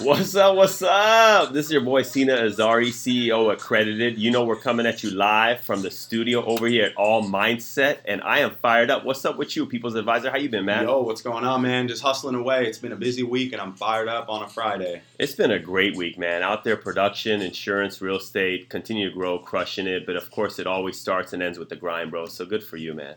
What's up? What's up? This is your boy Sina Azari, CEO Accredited. You know we're coming at you live from the studio over here at All Mindset, and I am fired up. What's up with you, People's Advisor? How you been, man? Yo, what's going on, man? Just hustling away. It's been a busy week, and I'm fired up on a Friday. It's been a great week, man. Out there, production, insurance, real estate, continue to grow, crushing it. But of course, it always starts and ends with the grind, bro. So good for you, man.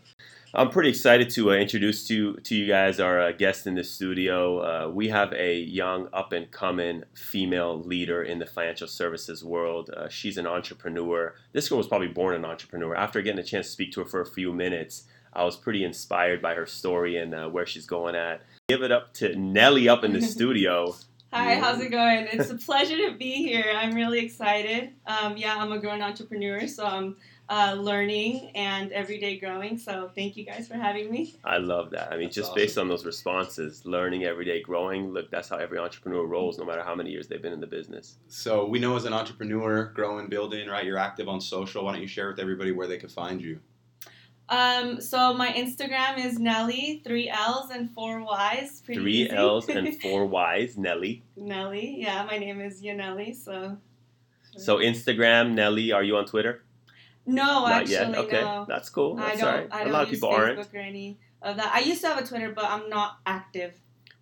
I'm pretty excited to uh, introduce to to you guys our uh, guest in the studio. Uh, we have a young, up and coming female leader in the financial services world. Uh, she's an entrepreneur. This girl was probably born an entrepreneur. After getting a chance to speak to her for a few minutes, I was pretty inspired by her story and uh, where she's going at. Give it up to Nelly up in the studio. Hi, how's it going? It's a pleasure to be here. I'm really excited. Um, yeah, I'm a grown entrepreneur, so I'm uh, learning and everyday growing. So thank you guys for having me. I love that. I mean, That's just awesome. based on those responses, learning, everyday growing. Look, that's how every entrepreneur rolls, no matter how many years they've been in the business. So we know as an entrepreneur, growing, building, right? You're active on social. Why don't you share with everybody where they could find you? Um, so my Instagram is Nelly, three L's and four Y's. Pretty Three easy. L's and four Y's, Nelly. Nelly, yeah, my name is Yanelli. So So Instagram, Nelly. Are you on Twitter? No, Not actually, yet. Okay, no. that's cool. I That's don't. all right. I A don't lot of people Facebook aren't. or any of that. I used to have a Twitter, but I'm not active.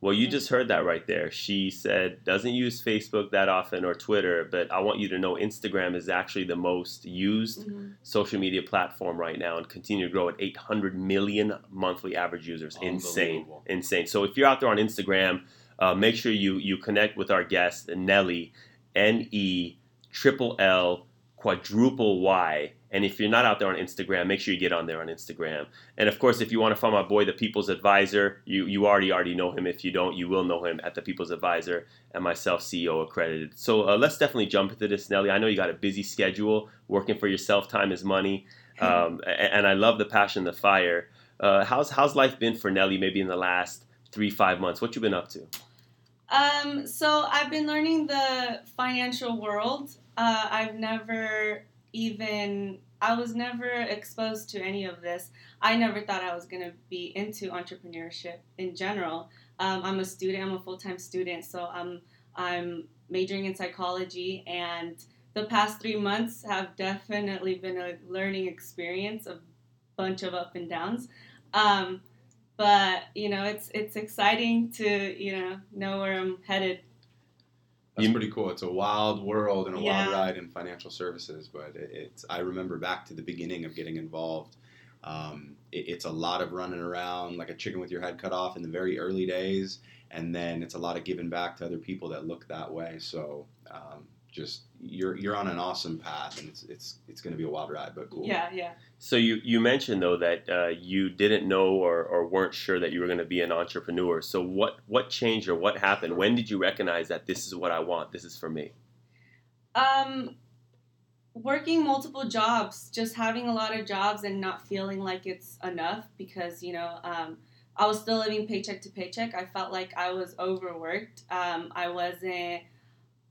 Well, you just heard that right there. She said doesn't use Facebook that often or Twitter, but I want you to know Instagram is actually the most used Mhm. social media platform right now and continue to grow at 800 million monthly average users. Insane, insane. So if you're out there on Instagram, uh, make sure you you connect with our guest Nelly, N E triple L quadruple Y. And if you're not out there on Instagram, make sure you get on there on Instagram. And of course, if you want to find my boy, the People's Advisor, you you already already know him. If you don't, you will know him at the People's Advisor and myself, CEO accredited. So uh, let's definitely jump into this, Nelly. I know you got a busy schedule. Working for yourself, time is money, um, a- and I love the passion, the fire. Uh, how's how's life been for Nelly? Maybe in the last three five months, what you been up to? Um, so I've been learning the financial world. Uh, I've never even I was never exposed to any of this. I never thought I was gonna be into entrepreneurship in general. Um, I'm a student. I'm a full time student, so I'm I'm majoring in psychology, and the past three months have definitely been a learning experience, a bunch of up and downs. Um, but you know, it's it's exciting to you know know where I'm headed. That's You- pretty cool. It's a wild world and a Yeah. wild ride in financial services, but it, it's. I remember back to the beginning of getting involved. Um, it, it's a lot of running around like a chicken with your head cut off in the very early days, and then it's a lot of giving back to other people that look that way. So um, just you're you're on an awesome path, and it's it's it's going to be a wild ride, but cool. Yeah, yeah. So you you mentioned though that uh, you didn't know or, or weren't sure that you were going to be an entrepreneur. So what what changed or what happened? When did you recognize that this is what I want? This is for me. Um, working multiple jobs, just having a lot of jobs and not feeling like it's enough because you know um, I was still living paycheck to paycheck. I felt like I was overworked. Um, I wasn't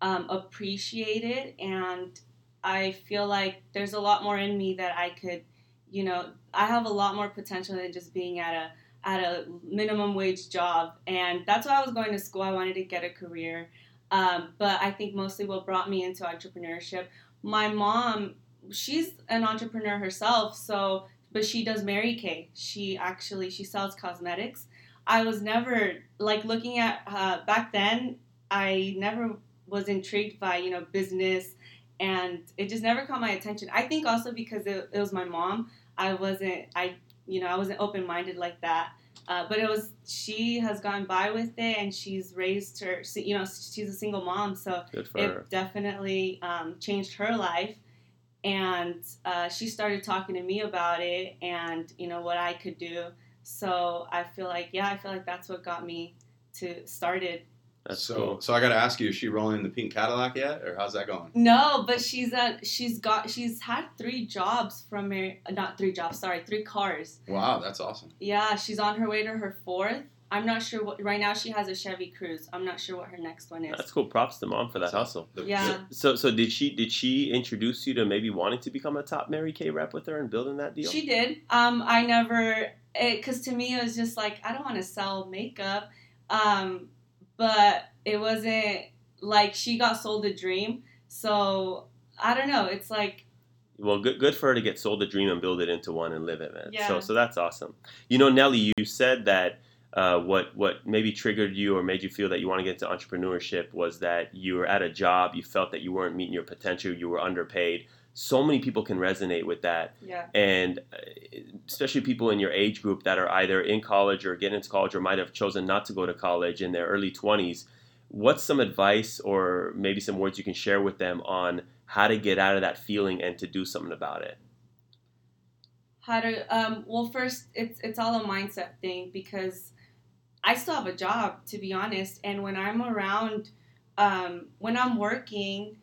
um, appreciated, and I feel like there's a lot more in me that I could, you know, I have a lot more potential than just being at a at a minimum wage job, and that's why I was going to school. I wanted to get a career. Um, but I think mostly what brought me into entrepreneurship, my mom, she's an entrepreneur herself, so but she does Mary Kay. She actually she sells cosmetics. I was never like looking at uh, back then. I never was intrigued by you know business, and it just never caught my attention. I think also because it, it was my mom. I wasn't I you know I wasn't open minded like that. Uh, but it was she has gone by with it and she's raised her you know she's a single mom so it her. definitely um, changed her life and uh, she started talking to me about it and you know what i could do so i feel like yeah i feel like that's what got me to started That's so cool. so I got to ask you, is she rolling in the pink Cadillac yet, or how's that going? no but she's uh, she's got she's had three jobs from her not three jobs sorry three cars Wow, that's awesome. yeah she's on her way to her fourth i'm not sure what right now she has a chevy cruze i'm not sure what her next one is That's cool. Props to mom for that hustle. Yeah. So so did she did she introduce you to maybe wanting to become a top Mary Kay rep with her and building that deal? She did. Um, I never, because to me it was just like I don't want to sell makeup, um, but it wasn't. like she got sold a dream. So I don't know. It's like Well, good, good for her to get sold a dream and build it into one and live it, man. Yeah. So, so that's awesome. You know, Nelly, you said that uh, what what maybe triggered you or made you feel that you want to get into entrepreneurship was that you were at a job, you felt that you weren't meeting your potential, you were underpaid. So many people can resonate with that, yeah. and uh, especially people in your age group that are either in college or getting into college or might have chosen not to go to college in their early 20s. What's some advice or maybe some words you can share with them on how to get out of that feeling and to do something about it? how to um well first it's it's all a mindset thing because i still have a job to be honest and when i'm around um when i'm working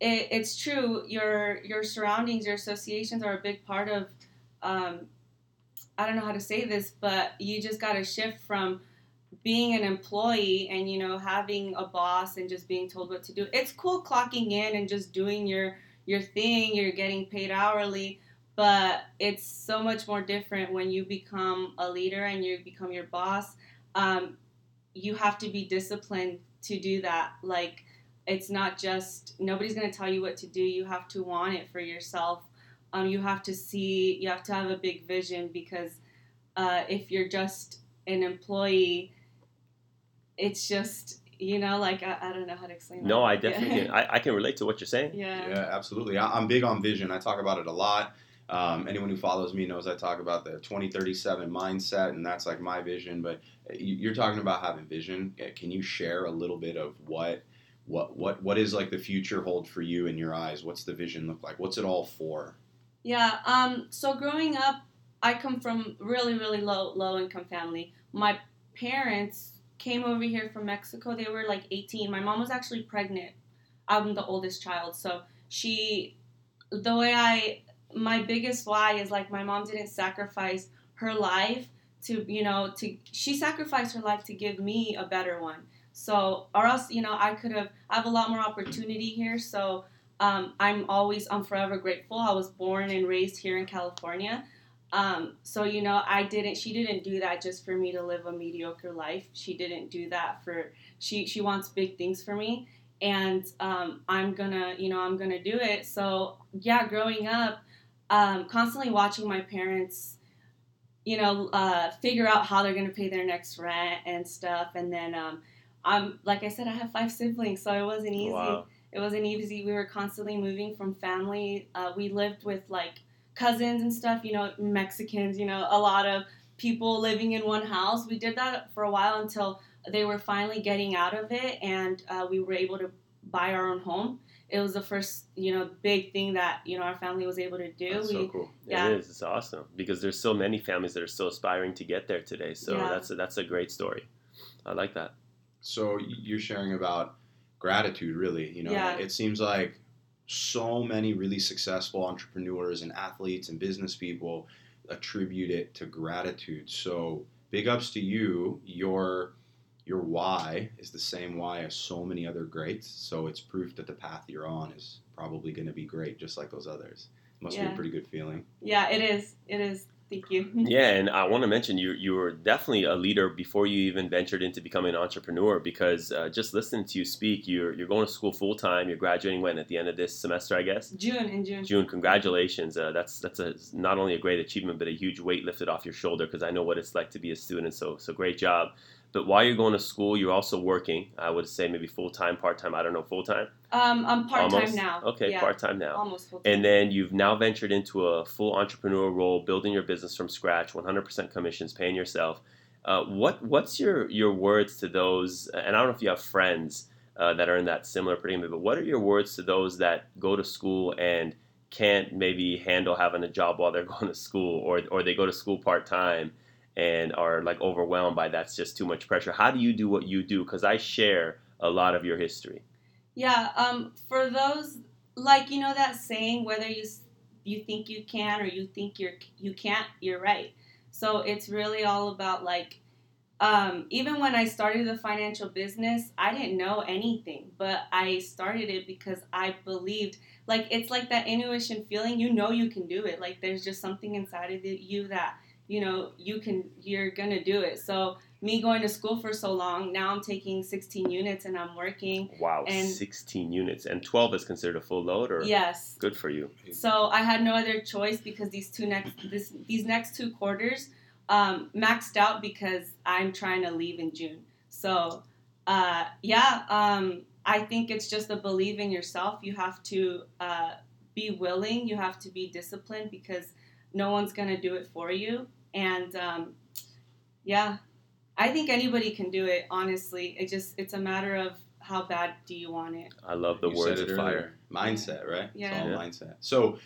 it, it's true your your surroundings your associations are a big part of um i don't know how to say this but you just got to shift from being an employee and you know having a boss and just being told what to do. It's cool clocking in and just doing your your thing you're getting paid hourly but it's so much more different when you become a leader and you become your boss. Um, you have to be disciplined to do that. Like it's not just nobody's going to tell you what to do you have to want it for yourself um, you have to see you have to have a big vision because uh, if you're just an employee it's just you know like i, I don't know how to explain that No, I definitely can. I, I can relate to what you're saying. yeah. Yeah, absolutely. I, I'm big on vision. I talk about it a lot. Um, anyone who follows me knows I talk about the 2037 mindset, and that's like my vision. But you- you're talking about having vision. Uh, Can you share a little bit of what, what, what, what is like the future hold for you in your eyes? What's the vision look like? What's it all for? Yeah. Um. So growing up, I come from really, really low, low income family. My parents came over here from Mexico. They were like 18. My mom was actually pregnant. I'm the oldest child, so she, the way I, my biggest why is like my mom didn't sacrifice her life to, you know, to she sacrificed her life to give me a better one. So, or else, you know, I could have. I have a lot more opportunity here. So, um, I'm always, I'm forever grateful. I was born and raised here in California. Um, so, you know, I didn't, she didn't do that just for me to live a mediocre life. She didn't do that for, she, she wants big things for me. And um, I'm gonna, you know, I'm gonna do it. So, yeah, growing up, um, constantly watching my parents, you know, uh, figure out how they're gonna pay their next rent and stuff. And then, um, I'm, like I said, I have five siblings, so it wasn't easy Wow. it wasn't easy. We were constantly moving from family. Uh, we lived with like cousins and stuff, you know, Mexicans, you know, a lot of people living in one house. We did that for a while until they were finally getting out of it and uh, we were able to buy our own home. It was the first, you know, big thing that, you know, our family was able to do. That's we, so cool. Yeah. It is. It's awesome because there's so many families that are still aspiring to get there today. So Yeah. that's a, that's a great story. I like that. So you're sharing about gratitude, really. You know, Yeah. it seems like so many really successful entrepreneurs and athletes and business people attribute it to gratitude. So big ups to you. Your your why is the same why as so many other greats. So it's proof that the path you're on is probably going to be great, just like those others. Must be a pretty good feeling. yeah, it is. It is. Thank you. Yeah, and I want to mention you you were definitely a leader before you even ventured into becoming an entrepreneur because uh, just listening to you speak, you're you're going to school full time. You're graduating when at the end of this semester, I guess. June in June. June, congratulations. Uh, that's that's a not only a great achievement, but a huge weight lifted off your shoulder because I know what it's like to be a student. So so great job. But while you're going to school, you're also working. I would say maybe full time, part time. I don't know, full time. Um, I'm part time now. Okay, yeah, part time now. almost full time. And then you've now ventured into a full entrepreneurial role, building your business from scratch, 100% commissions, paying yourself. Uh, what what's your your words to those? And I don't know if you have friends uh, that are in that similar predicament, but what are your words to those that go to school and can't maybe handle having a job while they're going to school, or or they go to school part time and are like overwhelmed by that's just too much pressure? How do you do what you do? Because I share a lot of your history. Yeah, um, for those like you know that saying, whether you you think you can or you think you're you can't, you're right. So it's really all about like, um, even when I started the financial business, I didn't know anything, but I started it because I believed. Like it's like that intuition feeling. You know you can do it. Like there's just something inside of you that you know you can. You're gonna do it. So me going to school for so long, now I'm taking 16 units and I'm working. Wow, And- 16 units. And 12 is considered a full load or Yes. good for you. So I had no other choice because these two next this these next two quarters um, maxed out because I'm trying to leave in June. So uh, yeah, um, I think it's just a believe in yourself. You have to uh, be willing. You have to be disciplined because no one's gonna do it for you. And um, yeah, I think anybody can do it. Honestly, it just it's a matter of how bad do you want it. I love the You words of fire. earlier. Mindset, right? Yeah. It's all Yeah. mindset. So,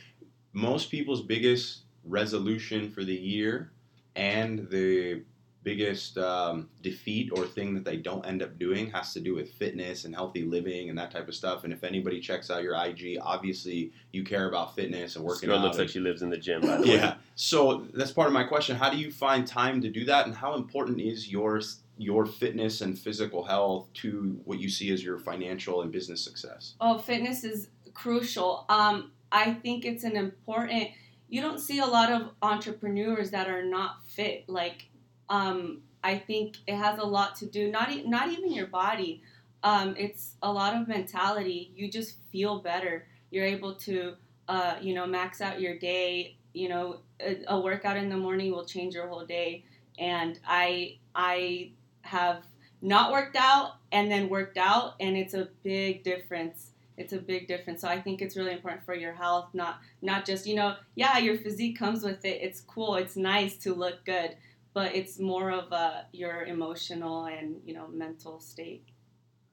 most people's biggest resolution for the year and the biggest um, defeat or thing that they don't end up doing has to do with fitness and healthy living and that type of stuff. And if anybody checks out your IG, obviously you care about fitness and This working girl out. looks and- like she lives in the gym, by the way. yeah. So that's part of my question. How do you find time to do that, and how important is your your fitness and physical health to what you see as your financial and business success? Oh, fitness is crucial. Um, I think it's an important. You don't see a lot of entrepreneurs that are not fit. Like, um, I think it has a lot to do. Not e- not even your body. Um, it's a lot of mentality. You just feel better. You're able to, uh, you know, max out your day. You know, a, a workout in the morning will change your whole day. And I I have not worked out and then worked out, and it's a big difference it's a big difference. So I think it's really important for your health, not not just you know, yeah, your physique comes with it. It's cool. It's nice to look good, but it's more of a your emotional and you know mental state.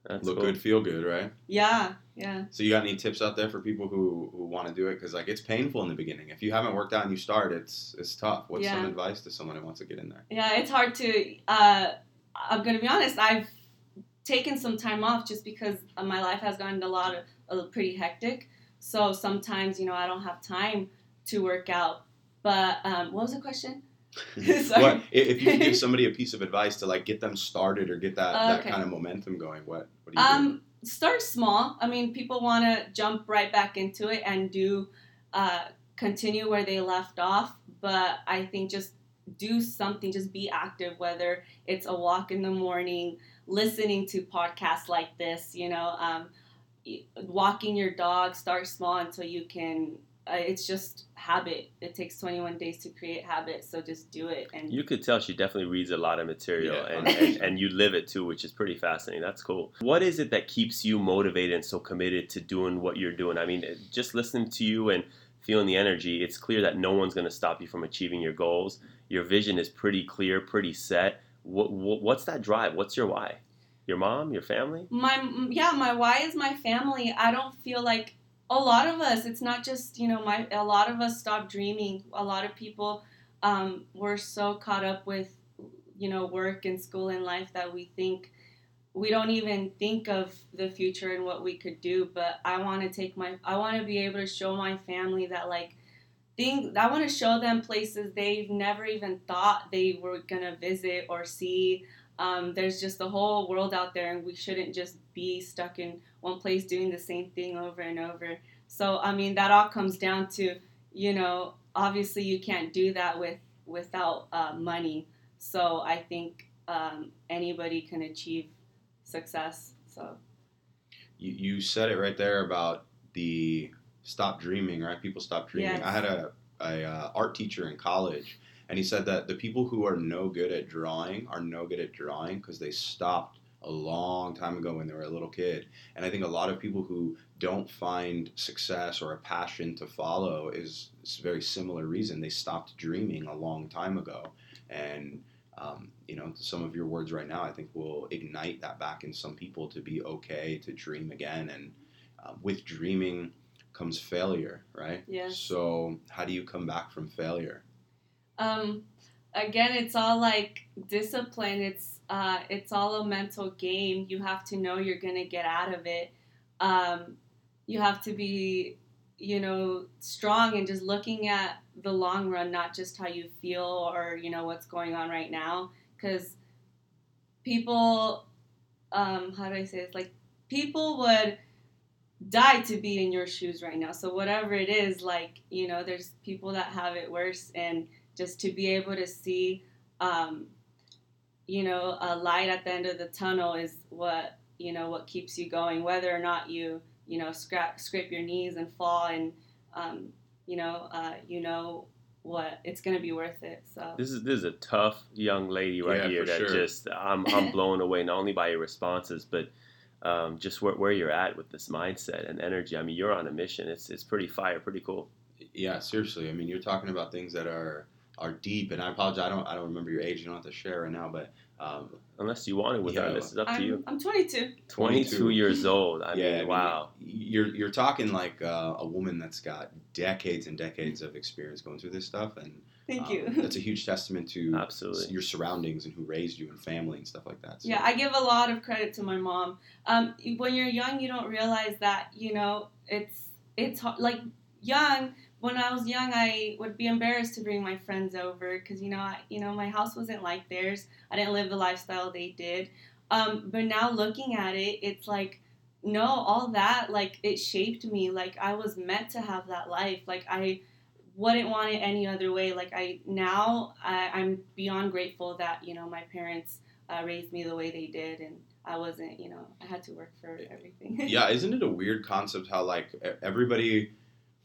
That's Look cool. good, feel good, right? Yeah, yeah. So you got any tips out there for people who, who want to do it? Because like it's painful in the beginning. If you haven't worked out and you start, it's it's tough. What's some advice to someone who wants to get in there? Yeah, it's hard to. Uh, I'm gonna be honest. I've taken some time off just because uh, my life has gotten a lot of uh, pretty hectic. So sometimes you know I don't have time to work out. But um, what was the question? Sorry. what if you give somebody a piece of advice to like get them started or get that, that Okay. kind of momentum going? What what do you do? Um, start small. I mean, people want to jump right back into it and do uh, continue where they left off. But I think just do something. Just be active. Whether it's a walk in the morning, listening to podcasts like this, you know, um, walking your dog. Start small until you can. Uh, it's just habit. It takes 21 days to create habit, so just do it. And You could tell she definitely reads a lot of material Yeah, and, and, and you live it too, which is pretty fascinating. That's cool. What is it that keeps you motivated and so committed to doing what you're doing? I mean, just listening to you and feeling the energy, it's clear that no one's going to stop you from achieving your goals. Your vision is pretty clear, pretty set. What, what, what's that drive? What's your why? Your mom, your family? my yeah my why is my family i don't feel like a lot of us it's not just you know my a lot of us stop dreaming. A lot of people um, we're so caught up with you know work and school and life that we think we don't even think of the future and what we could do. But i want to take my i want to be able to show my family that like thing i want to show them places they've never even thought they were gonna visit or see. Um, there's just a whole world out there and we shouldn't just be stuck in one place doing the same thing over and over so i mean that all comes down to you know obviously you can't do that with without uh, money so i think um, anybody can achieve success so you, you said it right there about the stop dreaming, right? People stop dreaming. Yes. I had a, a uh, art teacher in college, and he said that the people who are no good at drawing are no good at drawing because they stopped a long time ago when they were a little kid. And I think a lot of people who don't find success or a passion to follow is, is a very similar reason. They stopped dreaming a long time ago. And um, you know, some of your words right now, I think will ignite that back in some people to be okay to dream again. And uh, with dreaming comes failure, right? Yes. So how do you come back from failure? um, again it's all like discipline. It's uh, it's all a mental game. You have to know you're gonna get out of it. Um, you have to be you know strong and just looking at the long run not just how you feel or you know what's going on right now. Because people um, how do i say this? Like people would die to be in your shoes right now. So whatever it is like you know there's people that have it worse and just to be able to see um, you know, a light at the end of the tunnel is what you know what keeps you going, whether or not you you know scrap scrape your knees and fall and um, you know uh, you know what it's gonna be worth it. So This is this is a tough young lady right Yeah, here that sure. just I'm I'm blown away not only by your responses but um, just where, where you're at with this mindset and energy. I mean, you're on a mission. It's it's pretty fire, pretty cool. Yeah, seriously. I mean, you're talking about things that are are deep, and I apologize. I don't I don't remember your age. You don't have to share right now, but um, Unless you want it with Yeah, us, this is up to I'm, you. I'm 22. 22 22. years old. I yeah, I mean, mean, wow. You're you're talking like uh, a woman that's got decades and decades of experience going through this stuff, and Thank um, you. That's a huge testament to Absolutely. your surroundings and who raised you and family and stuff like that. So, Yeah, I give a lot of credit to my mom. Um, when you're young, you don't realize that you know it's it's like young. When I was young, I would be embarrassed to bring my friends over because you know, I, you know, my house wasn't like theirs. I didn't live the lifestyle they did. Um, but now looking at it, it's like no, all that like it shaped me. Like I was meant to have that life. Like I wouldn't want it any other way. Like I now I, I'm beyond grateful that you know my parents uh, raised me the way they did, and I wasn't you know I had to work for everything. yeah, isn't it a weird concept how like everybody,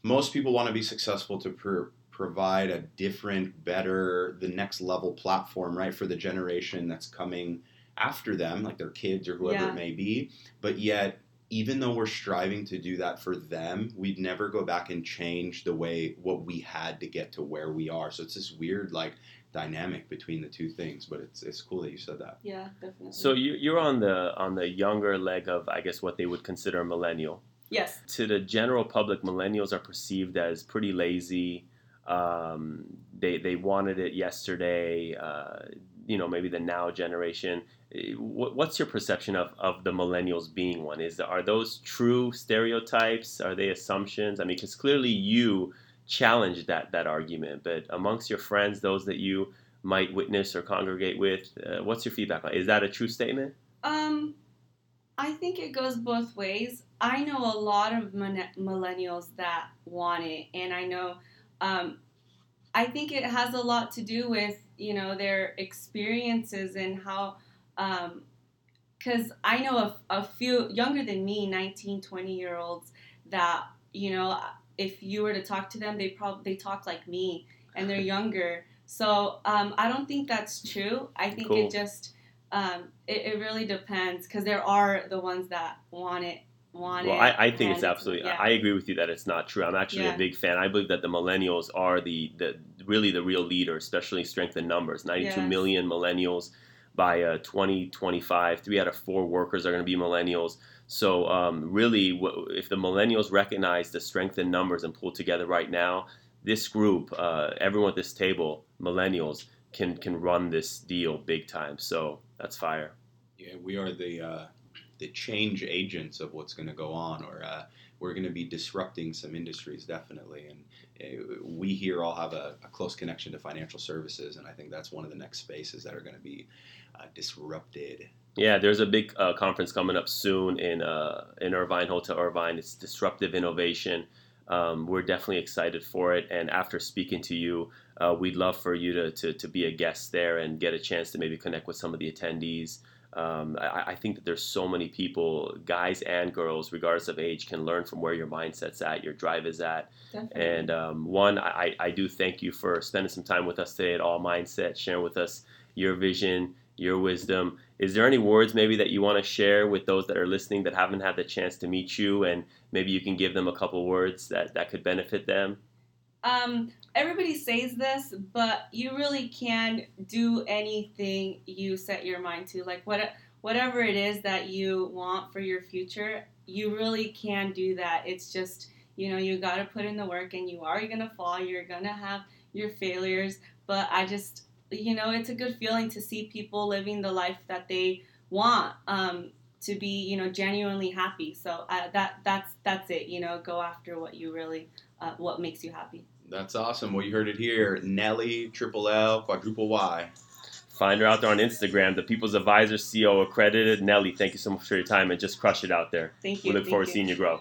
most people want to be successful to pr- provide a different, better, the next level platform, right, for the generation that's coming after them, like their kids or whoever Yeah. it may be. But yet, even though we're striving to do that for them, we'd never go back and change the way what we had to get to where we are. So it's this weird like dynamic between the two things. But it's it's cool that you said that. yeah, definitely. So you, you're on the on the younger leg of, I guess, what they would consider a millennial. Yes, To the general public, millennials are perceived as pretty lazy. Um, they they wanted it yesterday. Uh, you know, maybe the now generation. What, what's your perception of, of the millennials being one? Is are those true stereotypes? Are they assumptions? I mean, because clearly you challenge that that argument, but amongst your friends, those that you might witness or congregate with, uh, what's your feedback on? Is that a true statement? um, I think it goes both ways. I know a lot of millennials that want it, and I know. Um, I think it has a lot to do with you know their experiences and how because I know a, a few younger than me 19 20 year olds that you know if you were to talk to them they probably they talk like me and they're younger so um, I don't think that's true I think Cool. it just um, it, it really depends because there are the ones that want it want Well, it I, I think it's absolutely. yeah. I agree with you that it's not true. I'm actually Yeah. a big fan. I believe that the millennials are the, the really the real leader, especially strength in numbers. 92 Yes. million millennials by uh, 2025. Three out of four workers are going to be millennials. So um, really, w- if the millennials recognize the strength in numbers and pull together right now, this group, uh, everyone at this table, millennials, can can run this deal big time. So that's fire. Yeah, we are the uh, the change agents of what's going to go on, or uh, we're going to be disrupting some industries definitely. And uh, we here all have a, a close connection to financial services, and I think that's one of the next spaces that are going to be uh, disrupted. Yeah, there's a big uh, conference coming up soon in uh, in Irvine, Hotel Irvine. It's disruptive innovation. Um, we're definitely excited for it. And after speaking to you, uh, we'd love for you to, to, to be a guest there and get a chance to maybe connect with some of the attendees. Um, I, I think that there's so many people, guys and girls, regardless of age, can learn from where your mindset's at, your drive is at. Definitely. And um, one, I, I do thank you for spending some time with us today at All Mindset, sharing with us your vision, your wisdom. Is there any words maybe that you want to share with those that are listening that haven't had the chance to meet you, and maybe you can give them a couple words that, that could benefit them? um, everybody says this, but you really can do anything you set your mind to. Like what, whatever it is that you want for your future, you really can do that. It's just you know you got to put in the work, and you are gonna fall. You're gonna have your failures, but I just you know it's a good feeling to see people living the life that they want. Um, to be you know genuinely happy so uh, that that's that's it you know go after what you really uh, what makes you happy That's awesome. Well, you heard it here. Nelly, Triple L, Quadruple Y. Find her out there on Instagram, the People's Advisor CEO accredited. Nelly, thank you so much for your time and just crush it out there. thank you We look thank forward to seeing you grow.